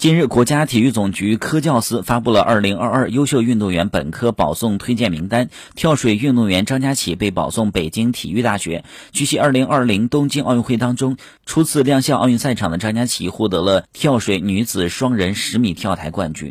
近日，国家体育总局科教司发布了2022优秀运动员本科保送推荐名单，跳水运动员张家琪被保送北京体育大学。据悉，2020东京奥运会当中初次亮相奥运赛场的张家琪获得了跳水女子双人十米跳台冠军。